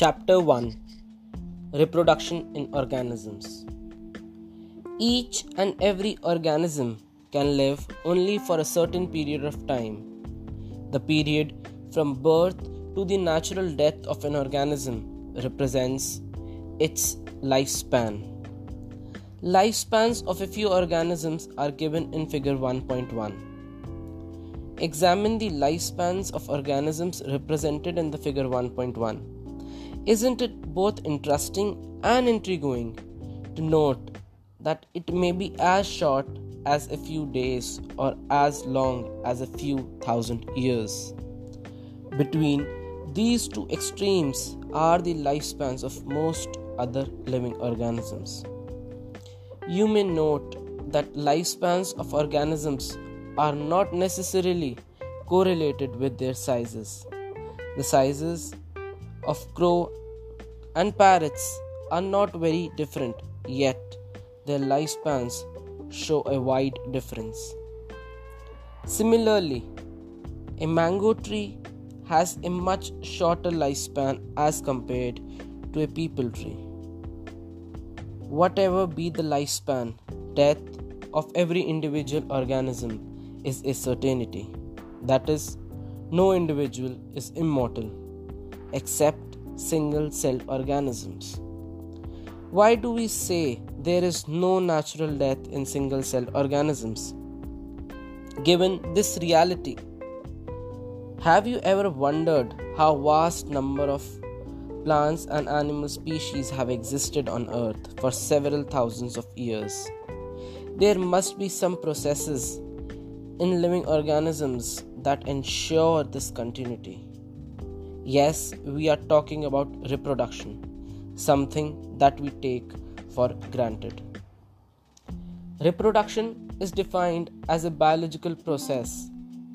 Chapter 1 Reproduction in Organisms Each and every organism can live only for a certain period of time. The period from birth to the natural death of an organism represents its lifespan. Lifespans of a few organisms are given in Figure 1.1. Examine the lifespans of organisms represented in the figure 1.1. Isn't it both interesting and intriguing to note that it may be as short as a few days or as long as a few thousand years? Between these two extremes are the lifespans of most other living organisms. You may note that lifespans of organisms are not necessarily correlated with their sizes. The sizes of crow and parrots are not very different, yet their lifespans show a wide difference. Similarly, a mango tree has a much shorter lifespan as compared to a peepal tree. Whatever be the lifespan, death of every individual organism is a certainty. That is, no individual is immortal except single celled organisms. Why do we say there is no natural death in single celled organisms? Given this reality, have you ever wondered how vast number of plants and animal species have existed on earth for several thousands of years? There must be some processes in living organisms that ensure this continuity. Yes, we are talking about reproduction, something that we take for granted. Reproduction is defined as a biological process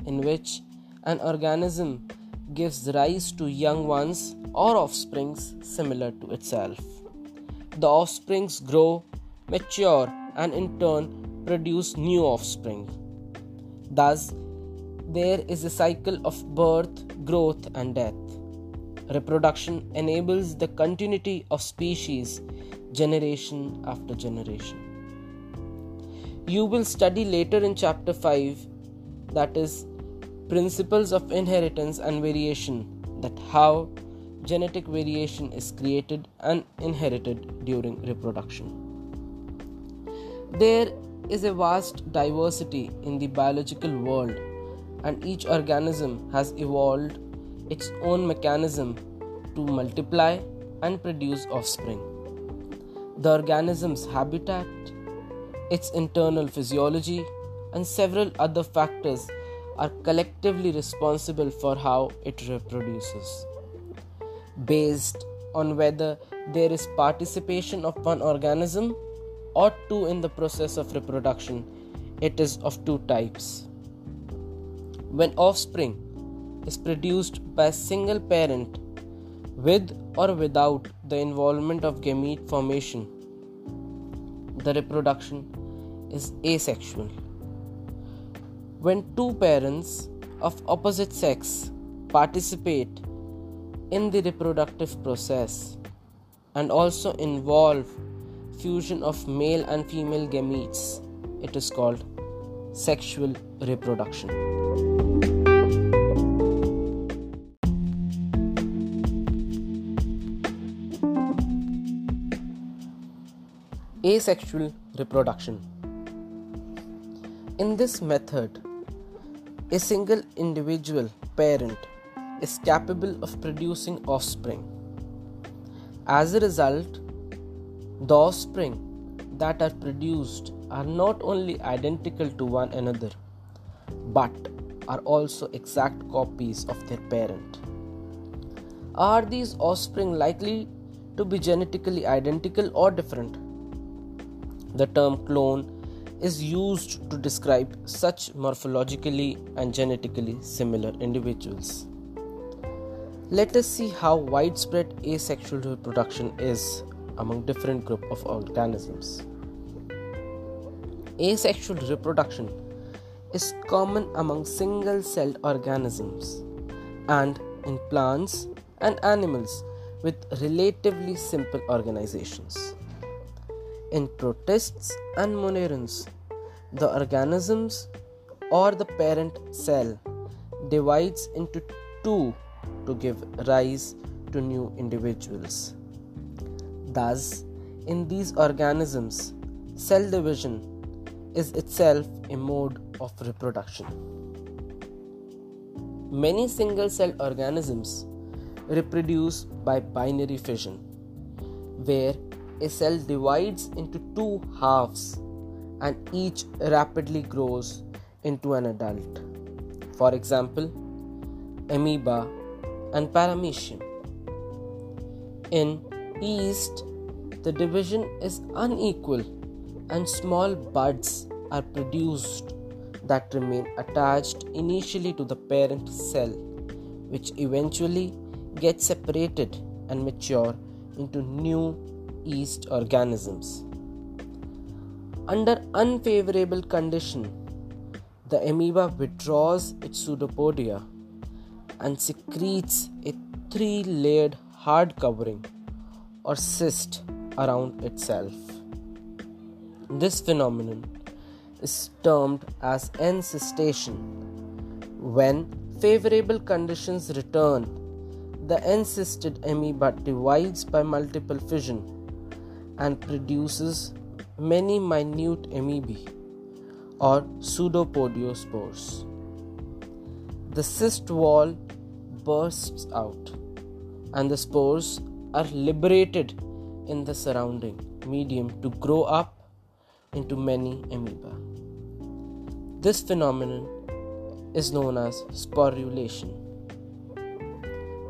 in which an organism gives rise to young ones or offsprings similar to itself. The offsprings grow, mature, and in turn produce new offspring. Thus, there is a cycle of birth, growth, and death. Reproduction enables the continuity of species generation after generation. You will study later in chapter 5 that is principles of inheritance and variation that how genetic variation is created and inherited during reproduction. There is a vast diversity in the biological world, and each organism has evolved its own mechanism to multiply and produce offspring. The organism's habitat, its internal physiology, and several other factors are collectively responsible for how it reproduces. Based on whether there is participation of one organism or two in the process of reproduction, it is of two types. When offspring is produced by a single parent with or without the involvement of gamete formation, the reproduction is asexual. When two parents of opposite sex participate in the reproductive process and also involve fusion of male and female gametes. It is called sexual reproduction. Asexual reproduction. In this method, a single individual parent is capable of producing offspring. As a result, the offspring that are produced are not only identical to one another but are also exact copies of their parent. Are these offspring likely to be genetically identical or different? The term clone is used to describe such morphologically and genetically similar individuals. Let us see how widespread asexual reproduction is among different group of organisms. Asexual reproduction is common among single-celled organisms and in plants and animals with relatively simple organizations. In protists and monerans, the organisms or the parent cell divides into two to give rise to new individuals. Thus, in these organisms, cell division is itself a mode of reproduction. Many single cell organisms reproduce by binary fission, where a cell divides into two halves and each rapidly grows into an adult. For example, amoeba and paramecium. In yeast, the division is unequal and small buds are produced that remain attached initially to the parent cell, which eventually get separated and mature into new yeast organisms. Under unfavorable condition, the amoeba withdraws its pseudopodia and secretes a three-layered hard covering or cyst around itself. This phenomenon is termed as encystation. When favorable conditions return, the encysted amoeba divides by multiple fission and produces many minute amoebae or pseudopodiospores. The cyst wall bursts out and the spores are liberated in the surrounding medium to grow up into many amoeba. This phenomenon is known as sporulation.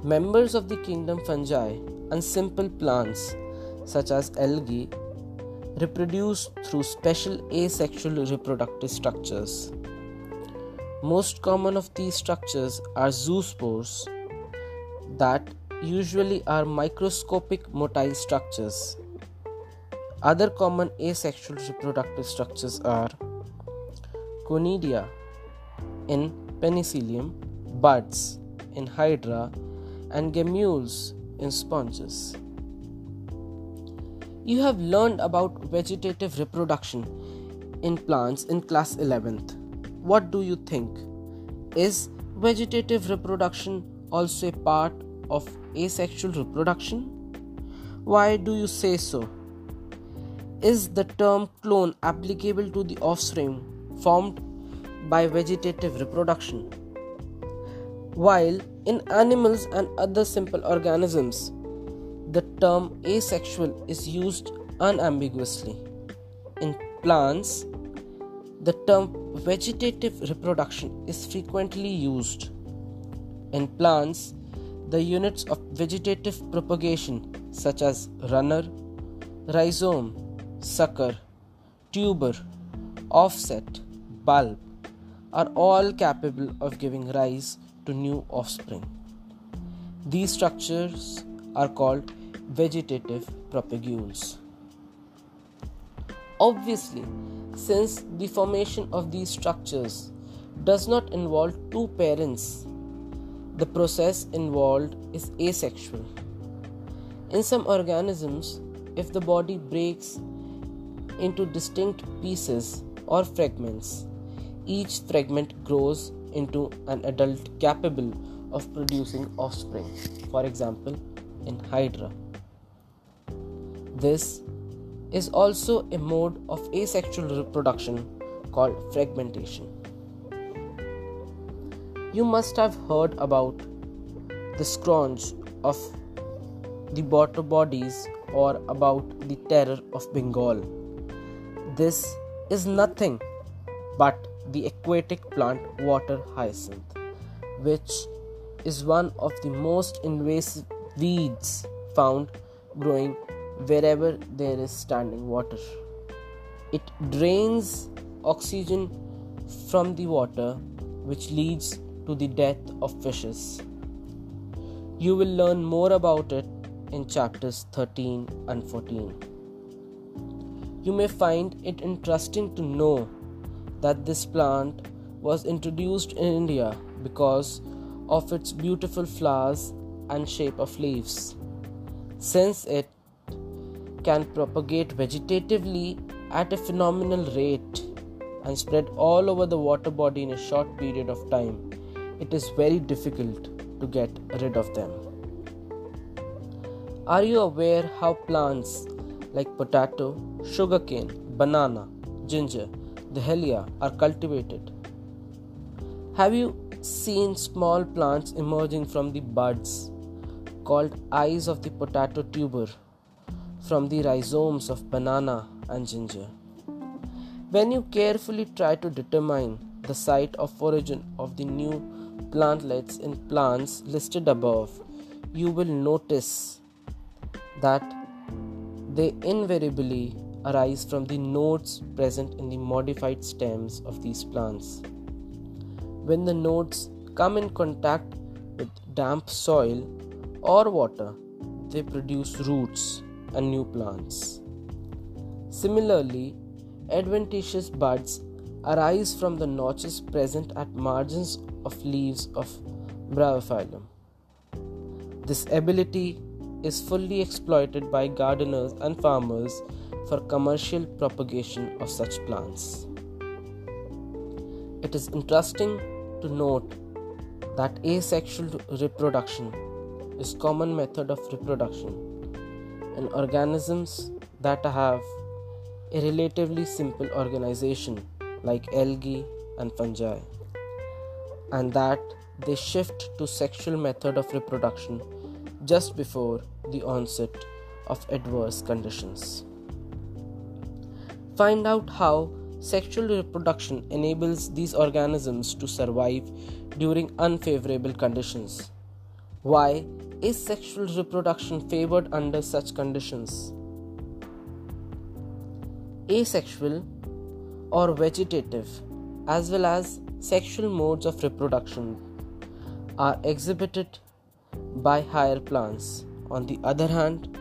Members of the kingdom fungi and simple plants such as algae reproduce through special asexual reproductive structures. Most common of these structures are zoospores that usually are microscopic motile structures. Other common asexual reproductive structures are conidia in penicillium, buds in hydra, and gemmules in sponges. You have learned about vegetative reproduction in plants in class 11th. What do you think? Is vegetative reproduction also a part of asexual reproduction? Why do you say so? Is the term clone applicable to the offspring formed by vegetative reproduction? While in animals and other simple organisms, the term asexual is used unambiguously. In plants, the term vegetative reproduction is frequently used. In plants, the units of vegetative propagation, such as runner, rhizome, sucker, tuber, offset, bulb, are all capable of giving rise to new offspring. These structures are called vegetative propagules. Obviously, since the formation of these structures does not involve two parents the process involved is asexual. In some organisms, if the body breaks into distinct pieces or fragments, each fragment grows into an adult capable of producing offspring, for example, in Hydra. This is also a mode of asexual reproduction called fragmentation. You must have heard about the scourge of the water bodies or about the terror of Bengal. This is nothing but the aquatic plant water hyacinth, which is one of the most invasive weeds found growing wherever there is standing water. It drains oxygen from the water, which leads to the death of fishes. You will learn more about it in chapters 13 and 14. You may find it interesting to know that this plant was introduced in India because of its beautiful flowers and shape of leaves. since it can propagate vegetatively at a phenomenal rate and spread all over the water body in a short period of time, it is very difficult to get rid of them. Are you aware how plants like potato, sugarcane, banana, ginger, dahlia are cultivated? Have you seen small plants emerging from the buds called eyes of the potato tuber from the rhizomes of banana and ginger? When you carefully try to determine the site of origin of the new plantlets in plants listed above, you will notice that they invariably arise from the nodes present in the modified stems of these plants. When the nodes come in contact with damp soil or water, they produce roots and new plants. Similarly, adventitious buds arise from the notches present at margins of leaves of Bryophyllum. This ability is fully exploited by gardeners and farmers for commercial propagation of such plants. It is interesting to note that asexual reproduction is common method of reproduction in organisms that have a relatively simple organization like algae and fungi and that they shift to sexual method of reproduction just before the onset of adverse conditions. Find out how sexual reproduction enables these organisms to survive during unfavorable conditions. Why is sexual reproduction favored under such conditions? Asexual or vegetative, as well as sexual modes of reproduction are exhibited by higher plants. On the other hand,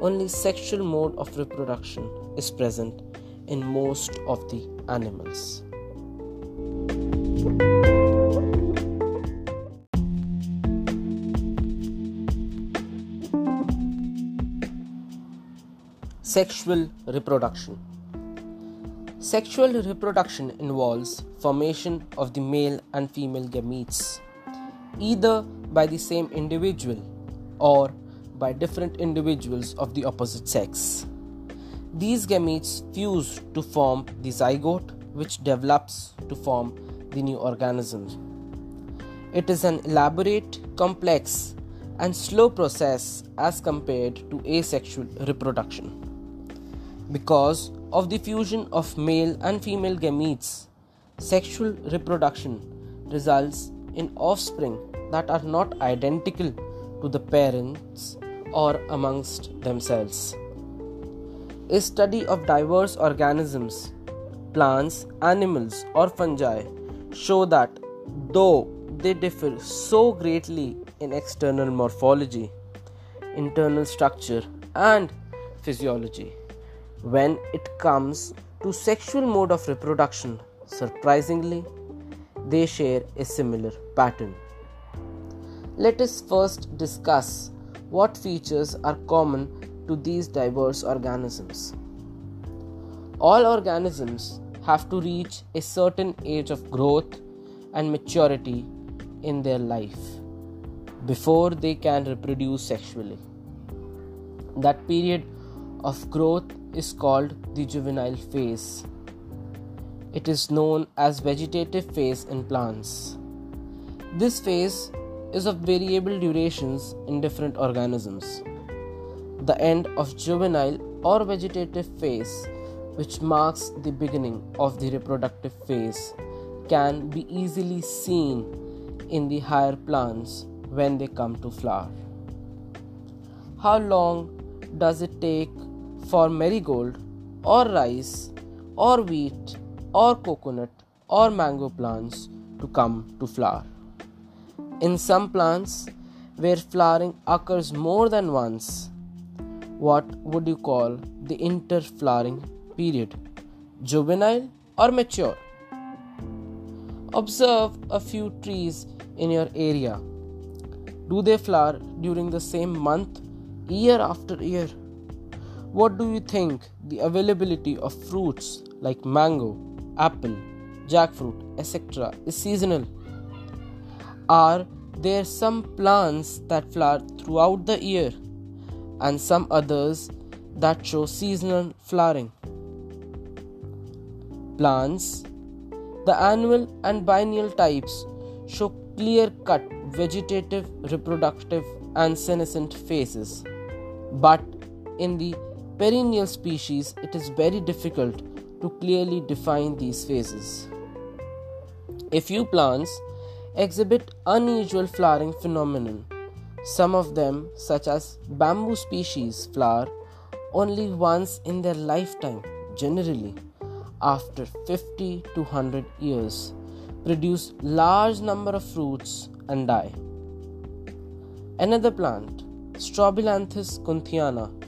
only sexual mode of reproduction is present in most of the animals. Sexual reproduction Sexual reproduction involves formation of the male and female gametes, either by the same individual or by different individuals of the opposite sex. These gametes fuse to form the zygote, which develops to form the new organism. It is an elaborate, complex, and slow process as compared to asexual reproduction. Because of the fusion of male and female gametes, sexual reproduction results in offspring that are not identical to the parents or amongst themselves. A study of diverse organisms, plants, animals, or fungi show that though they differ so greatly in external morphology, internal structure, and physiology, when it comes to sexual mode of reproduction, surprisingly, they share a similar pattern. Let us first discuss what features are common to these diverse organisms. All organisms have to reach a certain age of growth and maturity in their life before they can reproduce sexually. That period of growth is called the juvenile phase. It is known as vegetative phase in plants. This phase is of variable durations in different organisms. The end of juvenile or vegetative phase, which marks the beginning of the reproductive phase, can be easily seen in the higher plants when they come to flower. How long does it take for marigold or rice or wheat or coconut or mango plants to come to flower. In some plants, where flowering occurs more than once, what would you call the interflowering period? Juvenile or mature? Observe a few trees in your area. Do they flower during the same month, year after year. What do you think the availability of fruits like mango, apple, jackfruit, etc. is seasonal? Are there some plants that flower throughout the year and some others that show seasonal flowering? Plants The annual and biennial types show clear cut vegetative, reproductive, and senescent phases. But in the perennial species, it is very difficult to clearly define these phases. A few plants exhibit unusual flowering phenomenon. Some of them, such as bamboo species, flower only once in their lifetime, generally after 50 to 100 years, produce large number of fruits and die. Another plant, Strobilanthes kunthiana,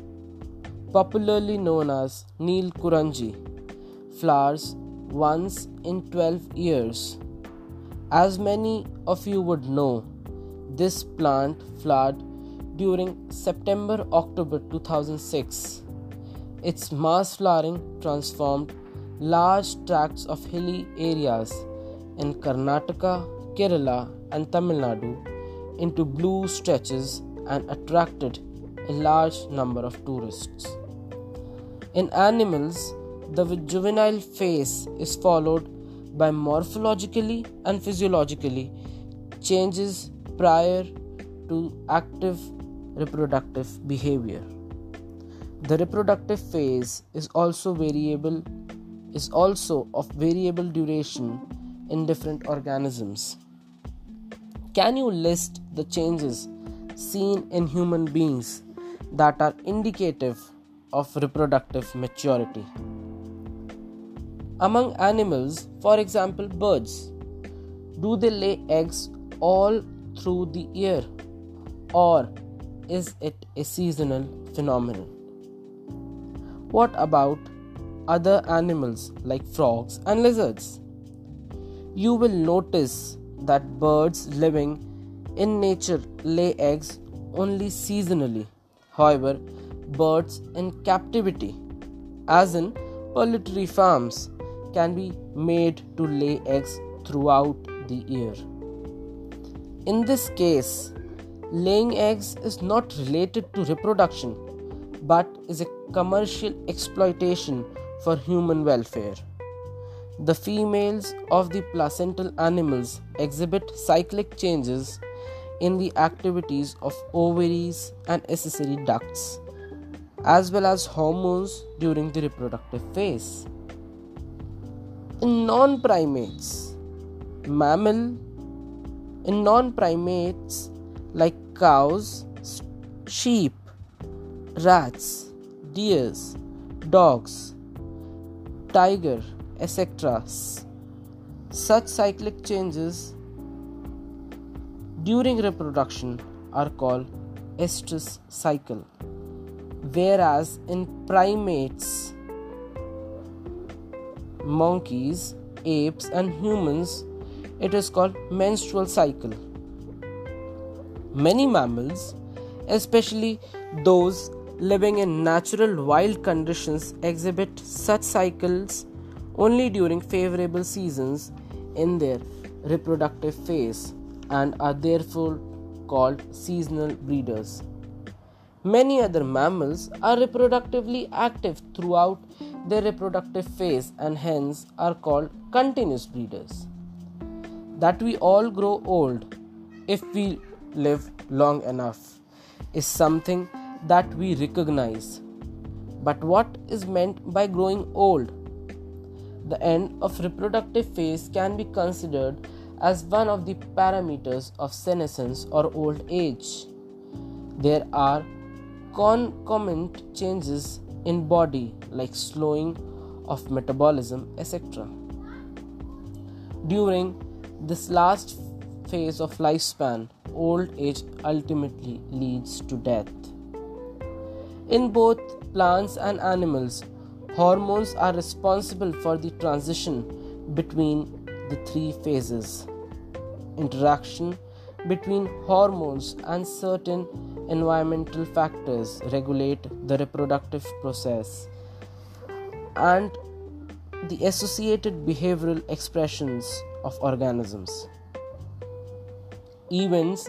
popularly known as Neel Kuranji, flowers once in 12 years. As many of you would know, this plant flowered during September October 2006. Its mass flowering transformed large tracts of hilly areas in Karnataka, Kerala, and Tamil Nadu into blue stretches and attracted a large number of tourists. In animals, the juvenile phase is followed by morphologically and physiologically changes prior to active reproductive behavior. The reproductive phase is also variable is also of variable duration in different organisms. Can you list the changes seen in human beings that are indicative of reproductive maturity? Among animals, for example, birds, do they lay eggs all through the year or is it a seasonal phenomenon? What about other animals like frogs and lizards? You will notice that birds living in nature lay eggs only seasonally. However, birds in captivity, as in poultry farms, can be made to lay eggs throughout the year. In this case, laying eggs is not related to reproduction but is a commercial exploitation for human welfare. The females of the placental animals exhibit cyclic changes in the activities of ovaries and accessory ducts, as well as hormones during the reproductive phase. In non primates, mammal, in non primates like cows, sheep, rats, deers, dogs, tiger, etc. Such cyclic changes during reproduction are called estrus cycle, whereas in primates, monkeys, apes, and humans, it is called menstrual cycle. Many mammals, especially those living in natural wild conditions, exhibit such cycles only during favorable seasons in their reproductive phase and are therefore called seasonal breeders. Many other mammals are reproductively active throughout their reproductive phase and hence are called continuous breeders. That we all grow old if we live long enough is something that we recognize. But what is meant by growing old? The end of reproductive phase can be considered as one of the parameters of senescence or old age. There are concomitant changes in body like slowing of metabolism etc. During this last phase of lifespan, old age ultimately leads to death. In both plants and animals, hormones are responsible for the transition between the three phases interaction between hormones and certain environmental factors regulate the reproductive process and the associated behavioral expressions of organisms. Events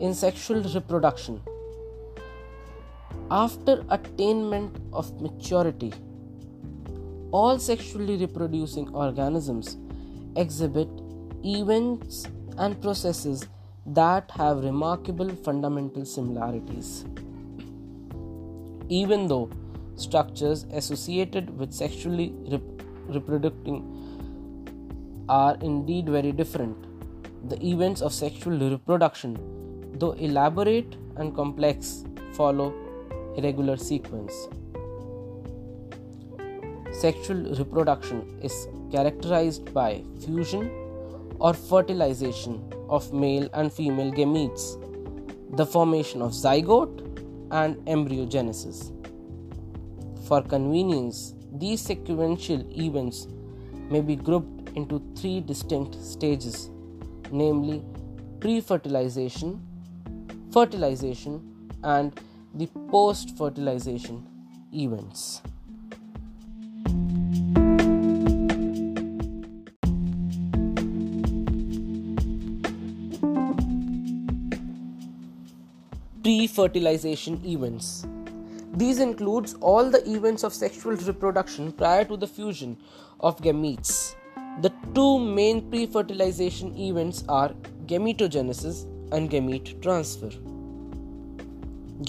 in sexual reproduction. After attainment of maturity, all sexually reproducing organisms exhibit events and processes that have remarkable fundamental similarities. Even though structures associated with sexually rep- reproducing are indeed very different, the events of sexual reproduction, though elaborate and complex, follow a regular sequence. Sexual reproduction is characterized by fusion or fertilization of male and female gametes, the formation of zygote, and embryogenesis. For convenience, these sequential events may be grouped into three distinct stages namely, pre fertilization, fertilization, and the post fertilization events. Pre fertilization events. These includes all the events of sexual reproduction prior to the fusion of gametes. The two main pre fertilization events are gametogenesis and gamete transfer.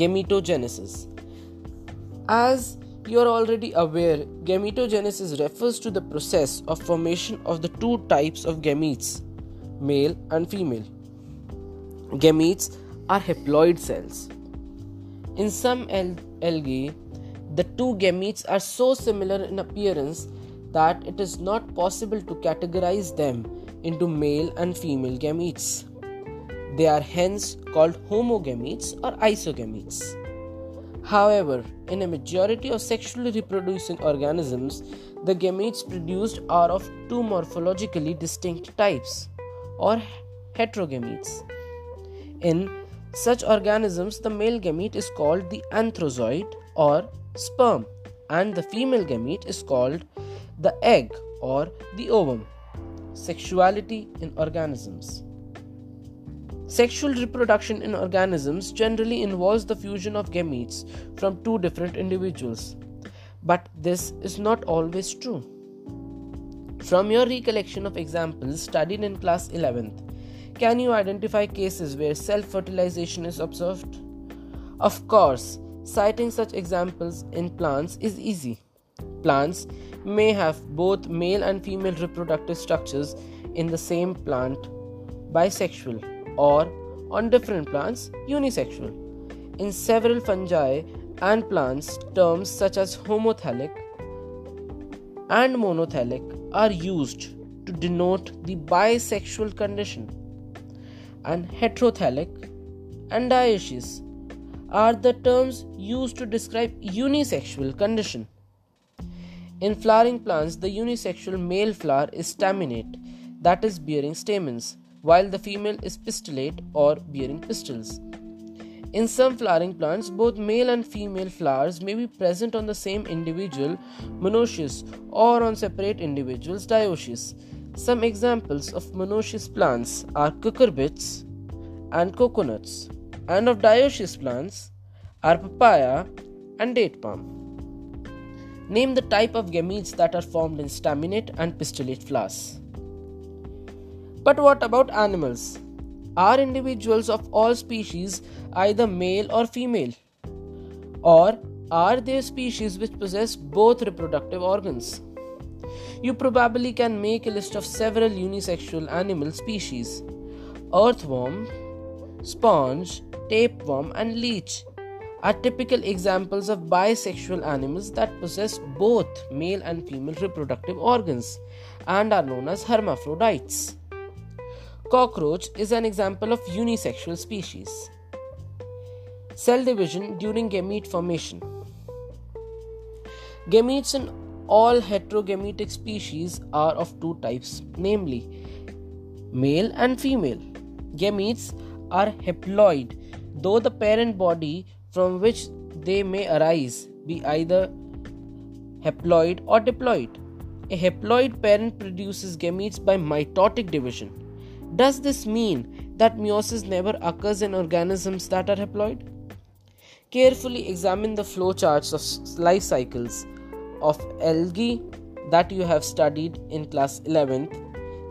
Gametogenesis. As you are already aware, gametogenesis refers to the process of formation of the two types of gametes, male and female. Gametes are haploid cells. In some algae, the two gametes are so similar in appearance that it is not possible to categorize them into male and female gametes. They are hence called homogametes or isogametes. However, in a majority of sexually reproducing organisms, the gametes produced are of two morphologically distinct types or heterogametes. In such organisms, the male gamete is called the antherozoid or sperm, and the female gamete is called the egg or the ovum. Sexuality in organisms. Sexual reproduction in organisms generally involves the fusion of gametes from two different individuals. But this is not always true. From your recollection of examples studied in class 11th, can you identify cases where self fertilization is observed? Of course, citing such examples in plants is easy. Plants may have both male and female reproductive structures in the same plant, bisexual, or on different plants, unisexual. In several fungi and plants, terms such as homothallic and monothallic are used to denote the bisexual condition and heterothallic and dioecious are the terms used to describe unisexual condition. In flowering plants, the unisexual male flower is staminate, that is bearing stamens, while the female is pistillate or bearing pistils. In some flowering plants, both male and female flowers may be present on the same individual, monoecious, or on separate individuals, dioecious. Some examples of monoecious plants are cucurbits and coconuts, and of dioecious plants are papaya and date palm. Name the type of gametes that are formed in staminate and pistillate flowers. But what about animals? Are individuals of all species either male or female? Or are there species which possess both reproductive organs? You probably can make a list of several unisexual animal species earthworm, sponge, tapeworm, and leech are typical examples of bisexual animals that possess both male and female reproductive organs and are known as hermaphrodites. Cockroach is an example of unisexual species. Cell division during gamete formation. Gametes in all heterogametic species are of two types, namely male and female. Gametes are haploid, though the parent body from which they may arise be either haploid or diploid. A haploid parent produces gametes by mitotic division. Does this mean that meiosis never occurs in organisms that are haploid? Carefully examine the flowcharts of life cycles of algae that you have studied in class 11th,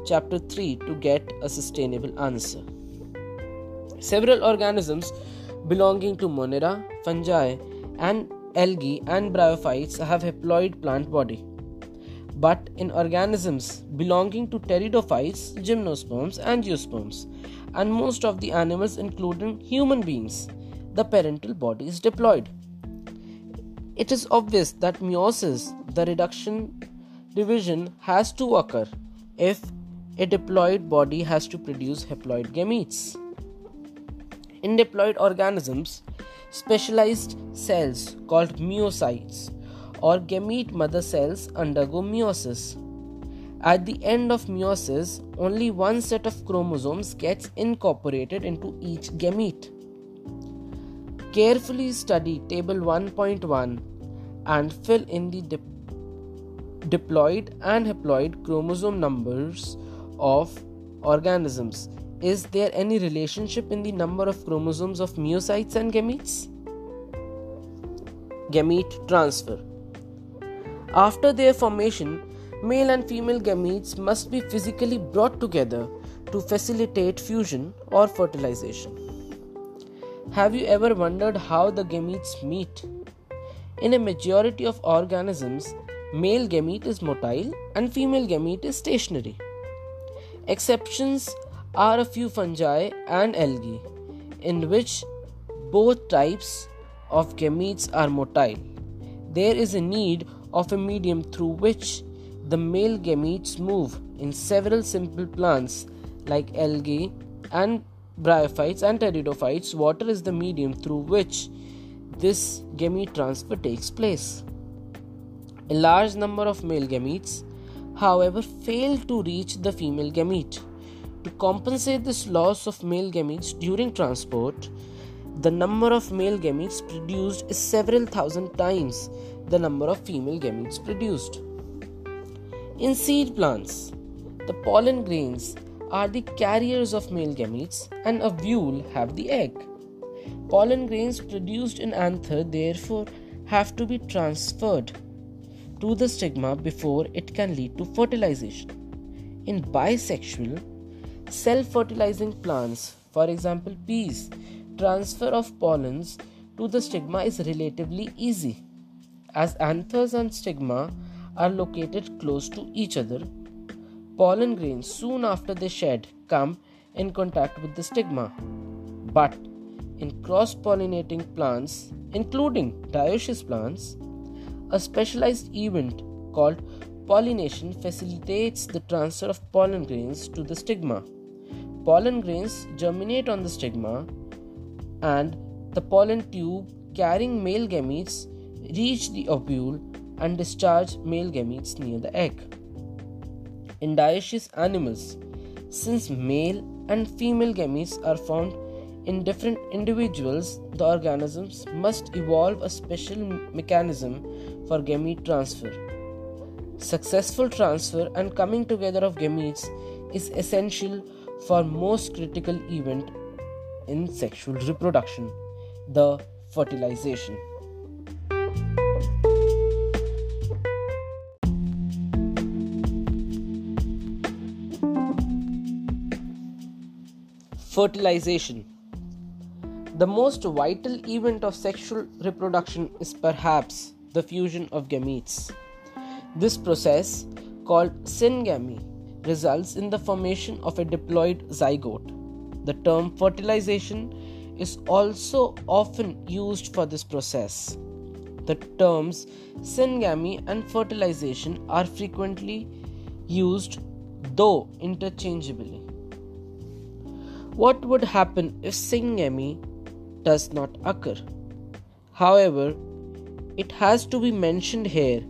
chapter 3 to get a sustainable answer. Several organisms belonging to Monera, fungi, and algae and bryophytes have haploid plant body. But in organisms belonging to pteridophytes, gymnosperms, and angiosperms, and most of the animals, including human beings, the parental body is diploid. It is obvious that meiosis, the reduction division, has to occur if a diploid body has to produce haploid gametes. In diploid organisms, specialized cells called meiocytes or gamete mother cells undergo meiosis. At the end of meiosis, only one set of chromosomes gets incorporated into each gamete. Carefully study table 1.1 and fill in the dip- diploid and haploid chromosome numbers of organisms. Is there any relationship in the number of chromosomes of meiocytes and gametes? Gamete transfer. After their formation, male and female gametes must be physically brought together to facilitate fusion or fertilization. Have you ever wondered how the gametes meet? In a majority of organisms, male gamete is motile and female gamete is stationary. Exceptions are a few fungi and algae, in which both types of gametes are motile. There is a need of a medium through which the male gametes move in several simple plants like algae and bryophytes and pteridophytes, water is the medium through which this gamete transfer takes place. A large number of male gametes, however, fail to reach the female gamete. To compensate this loss of male gametes during transport, the number of male gametes produced is several thousand times the number of female gametes produced. In seed plants, the pollen grains are the carriers of male gametes and a ovule have the egg. Pollen grains produced in anther therefore have to be transferred to the stigma before it can lead to fertilization. In bisexual, self fertilizing plants, for example peas, transfer of pollens to the stigma is relatively easy as anthers and stigma are located close to each other pollen grains soon after they shed come in contact with the stigma. But in cross pollinating plants, including dioecious plants, a specialized event called pollination facilitates the transfer of pollen grains to the stigma. Pollen grains germinate on the stigma, and the pollen tube carrying male gametes reach the ovule and discharge male gametes near the egg in dioecious animals, since male and female gametes are found in different individuals, the organisms must evolve a special mechanism for gamete transfer. Successful transfer and coming together of gametes is essential for most critical event in sexual reproduction, the fertilization. Fertilization. The most vital event of sexual reproduction is perhaps the fusion of gametes. This process, called syngamy, results in the formation of a diploid zygote. The term fertilization is also often used for this process. The terms syngamy and fertilization are frequently used, though interchangeably. What would happen if syngamy does not occur? However, it has to be mentioned here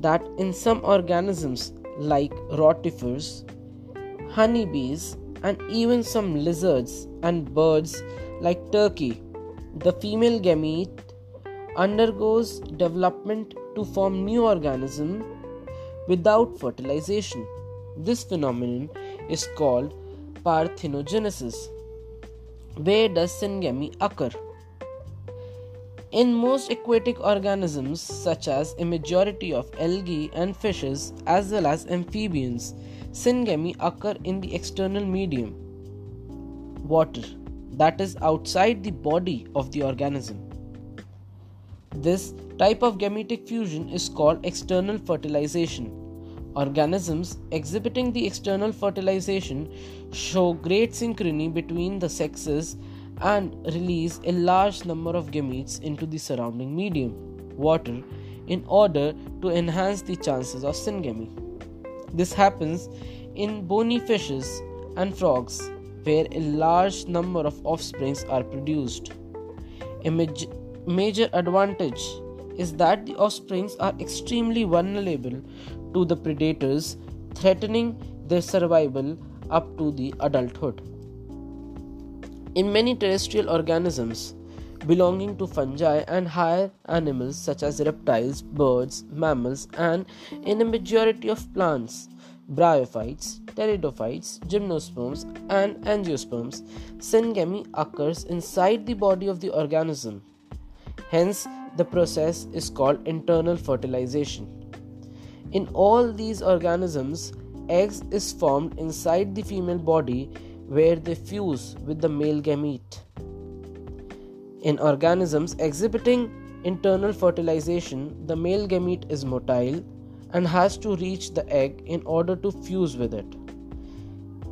that in some organisms like rotifers, honeybees, and even some lizards and birds like turkey, the female gamete undergoes development to form new organism without fertilization. This phenomenon is called parthenogenesis. Where does syngamy occur? In most aquatic organisms, such as a majority of algae and fishes, as well as amphibians, syngamy occur in the external medium, water, that is outside the body of the organism. This type of gametic fusion is called external fertilization. Organisms exhibiting the external fertilization show great synchrony between the sexes and release a large number of gametes into the surrounding medium, water, in order to enhance the chances of syngamy. This happens in bony fishes and frogs, where a large number of offsprings are produced. A major advantage is that the offsprings are extremely vulnerable to the predators, threatening their survival up to the adulthood. In many terrestrial organisms belonging to fungi and higher animals such as reptiles, birds, mammals, and in a majority of plants, bryophytes, pteridophytes, gymnosperms, and angiosperms, syngamy occurs inside the body of the organism. Hence, the process is called internal fertilization. In all these organisms, eggs is formed inside the female body where they fuse with the male gamete. In organisms exhibiting internal fertilization, the male gamete is motile and has to reach the egg in order to fuse with it.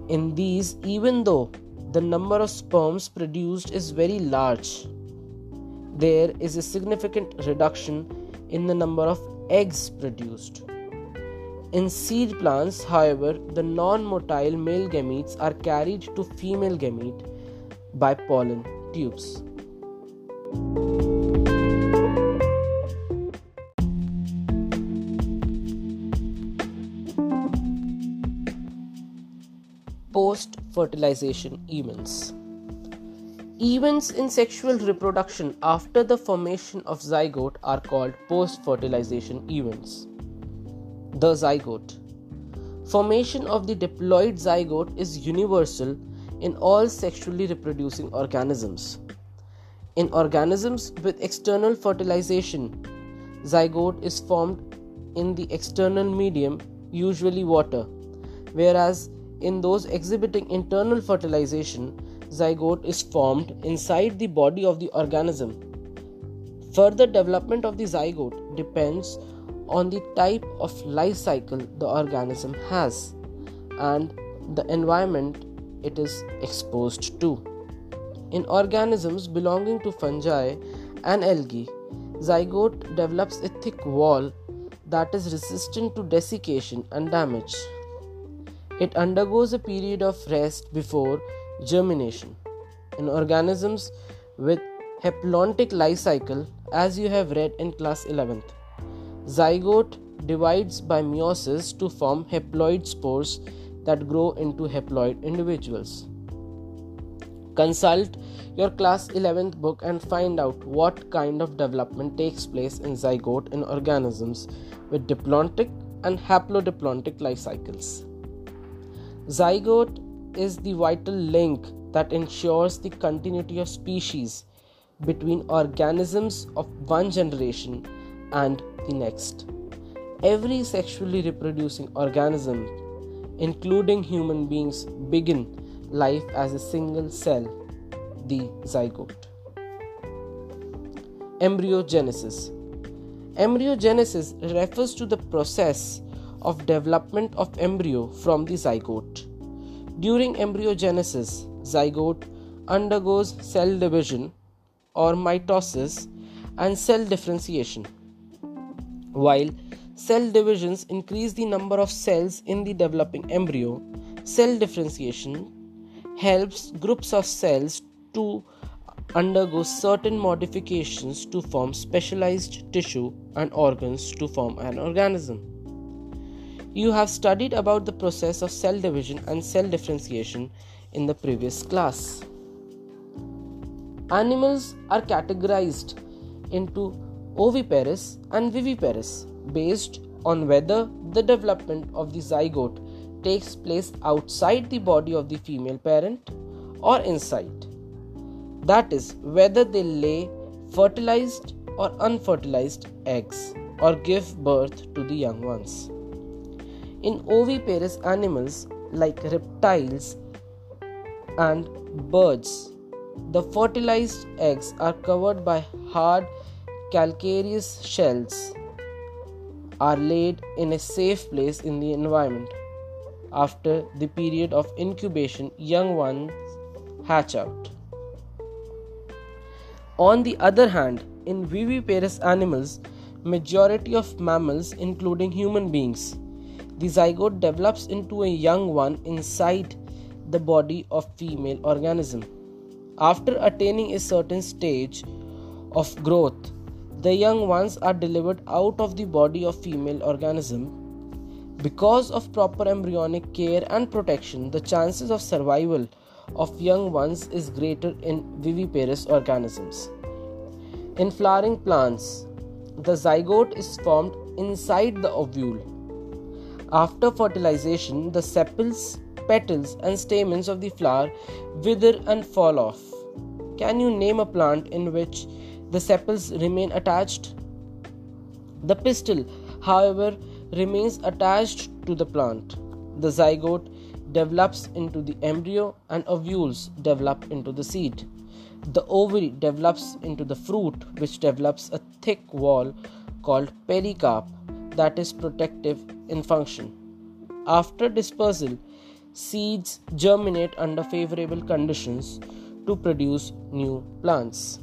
In these, even though the number of sperms produced is very large, there is a significant reduction in the number of eggs produced. In seed plants, however, the non motile male gametes are carried to female gamete by pollen tubes. Post fertilization events. Events in sexual reproduction after the formation of zygote are called post fertilization events. The zygote. Formation of the diploid zygote is universal in all sexually reproducing organisms. In organisms with external fertilization, zygote is formed in the external medium, usually water, whereas in those exhibiting internal fertilization, zygote is formed inside the body of the organism. Further development of the zygote depends on the type of life cycle the organism has and the environment it is exposed to. In organisms belonging to fungi and algae, zygote develops a thick wall that is resistant to desiccation and damage. It undergoes a period of rest before germination. In organisms with haplontic life cycle, as you have read in class 11th, Zygote divides by meiosis to form haploid spores that grow into haploid individuals. Consult your class 11th book and find out what kind of development takes place in zygote in organisms with diplontic and haplodiplontic life cycles. Zygote is the vital link that ensures the continuity of species between organisms of one generation and the next. Every sexually reproducing organism, including human beings, begin life as a single cell, the zygote. Embryogenesis Embryogenesis refers to the process of development of embryo from the zygote. During embryogenesis, zygote undergoes cell division or mitosis and cell differentiation. While cell divisions increase the number of cells in the developing embryo, cell differentiation helps groups of cells to undergo certain modifications to form specialized tissue and organs to form an organism. You have studied about the process of cell division and cell differentiation in the previous class. Animals are categorized into oviparous and viviparous based on whether the development of the zygote takes place outside the body of the female parent or inside. That is, whether they lay fertilized or unfertilized eggs or give birth to the young ones. In oviparous animals like reptiles and birds, the fertilized eggs are covered by hard calcareous shells are laid in a safe place in the environment. After the period of incubation, young ones hatch out. On the other hand, in viviparous animals, majority of mammals including human beings, the zygote develops into a young one inside the body of female organism. After attaining a certain stage of growth, the young ones are delivered out of the body of female organism. Because of proper embryonic care and protection, the chances of survival of young ones is greater in viviparous organisms. In flowering plants, the zygote is formed inside the ovule. After fertilization, the sepals, petals, and stamens of the flower wither and fall off. Can you name a plant in which the sepals remain attached? The pistil, however, remains attached to the plant. The zygote develops into the embryo and ovules develop into the seed. The ovary develops into the fruit, which develops a thick wall called pericarp that is protective in function. After dispersal, seeds germinate under favorable conditions to produce new plants.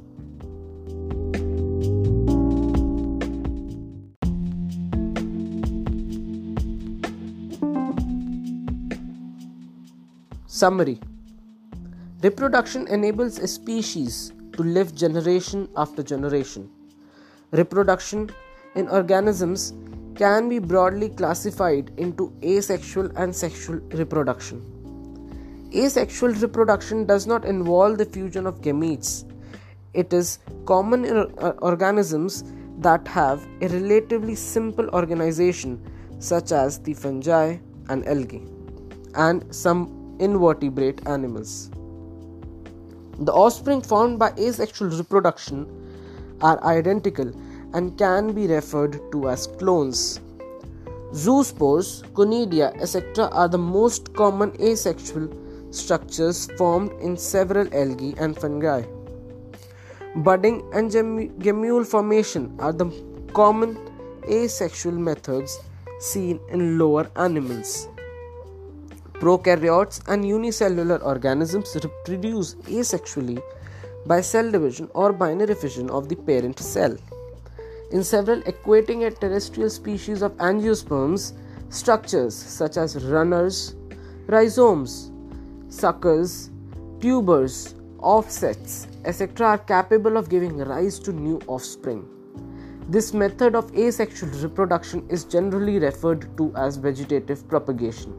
Summary Reproduction enables a species to live generation after generation. Reproduction in organisms can be broadly classified into asexual and sexual reproduction. Asexual reproduction does not involve the fusion of gametes. It is common in uh, organisms that have a relatively simple organization, such as the fungi and algae, and some invertebrate animals. The offspring formed by asexual reproduction are identical and can be referred to as clones. Zoospores, conidia, etc. are the most common asexual structures formed in several algae and fungi. Budding and gemmule formation are the common asexual methods seen in lower animals. Prokaryotes and unicellular organisms reproduce asexually by cell division or binary fission of the parent cell. In several aquatic and terrestrial species of angiosperms, structures such as runners, rhizomes, suckers, tubers, offsets, etc., are capable of giving rise to new offspring. This method of asexual reproduction is generally referred to as vegetative propagation.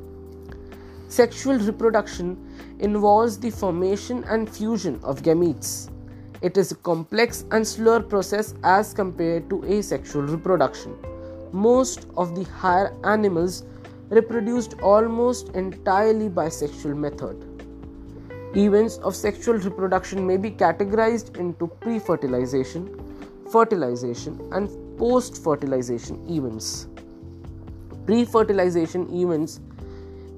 Sexual reproduction involves the formation and fusion of gametes. It is a complex and slower process as compared to asexual reproduction. Most of the higher animals reproduced almost entirely by sexual method. Events of sexual reproduction may be categorized into pre-fertilization, fertilization and post-fertilization events. Pre-fertilization events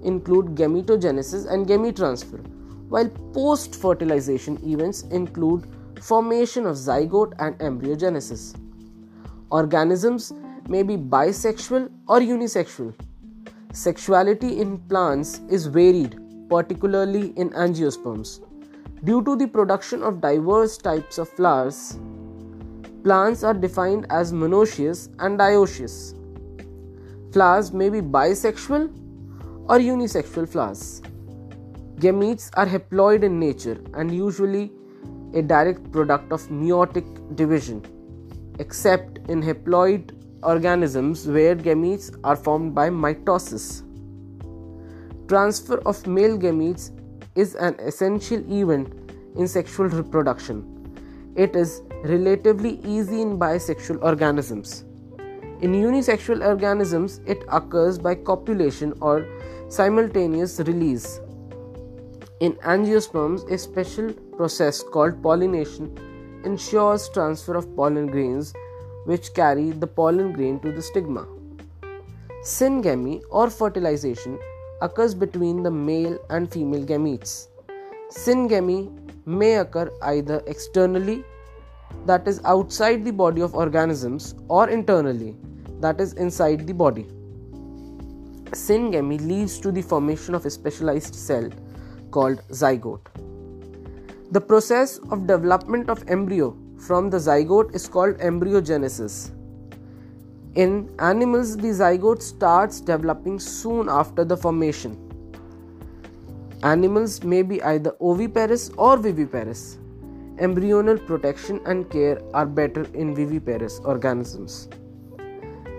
include gametogenesis and gamete transfer, while post fertilization events include formation of zygote and embryogenesis. Organisms may be bisexual or unisexual. Sexuality in plants is varied, particularly in angiosperms. Due to the production of diverse types of flowers, plants are defined as monoecious and dioecious. Flowers may be bisexual or unisexual flowers. Gametes are haploid in nature and usually a direct product of meiotic division, except in haploid organisms where gametes are formed by mitosis. Transfer of male gametes is an essential event in sexual reproduction. It is relatively easy in bisexual organisms. In unisexual organisms, it occurs by copulation or simultaneous release. In angiosperms, a special process called pollination ensures transfer of pollen grains which carry the pollen grain to the stigma. Syngamy or fertilization occurs between the male and female gametes. Syngamy may occur either externally, that is outside the body of organisms, or internally, that is inside the body. Syngamy leads to the formation of a specialized cell called zygote. The process of development of embryo from the zygote is called embryogenesis. In animals, the zygote starts developing soon after the formation. Animals may be either oviparous or viviparous. Embryonal protection and care are better in viviparous organisms.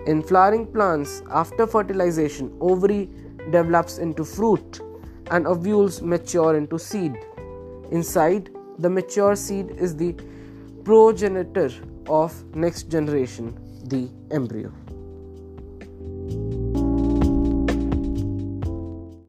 In flowering plants, after fertilization, ovary develops into fruit and ovules mature into seed. Inside, the mature seed is the progenitor of next generation, the embryo.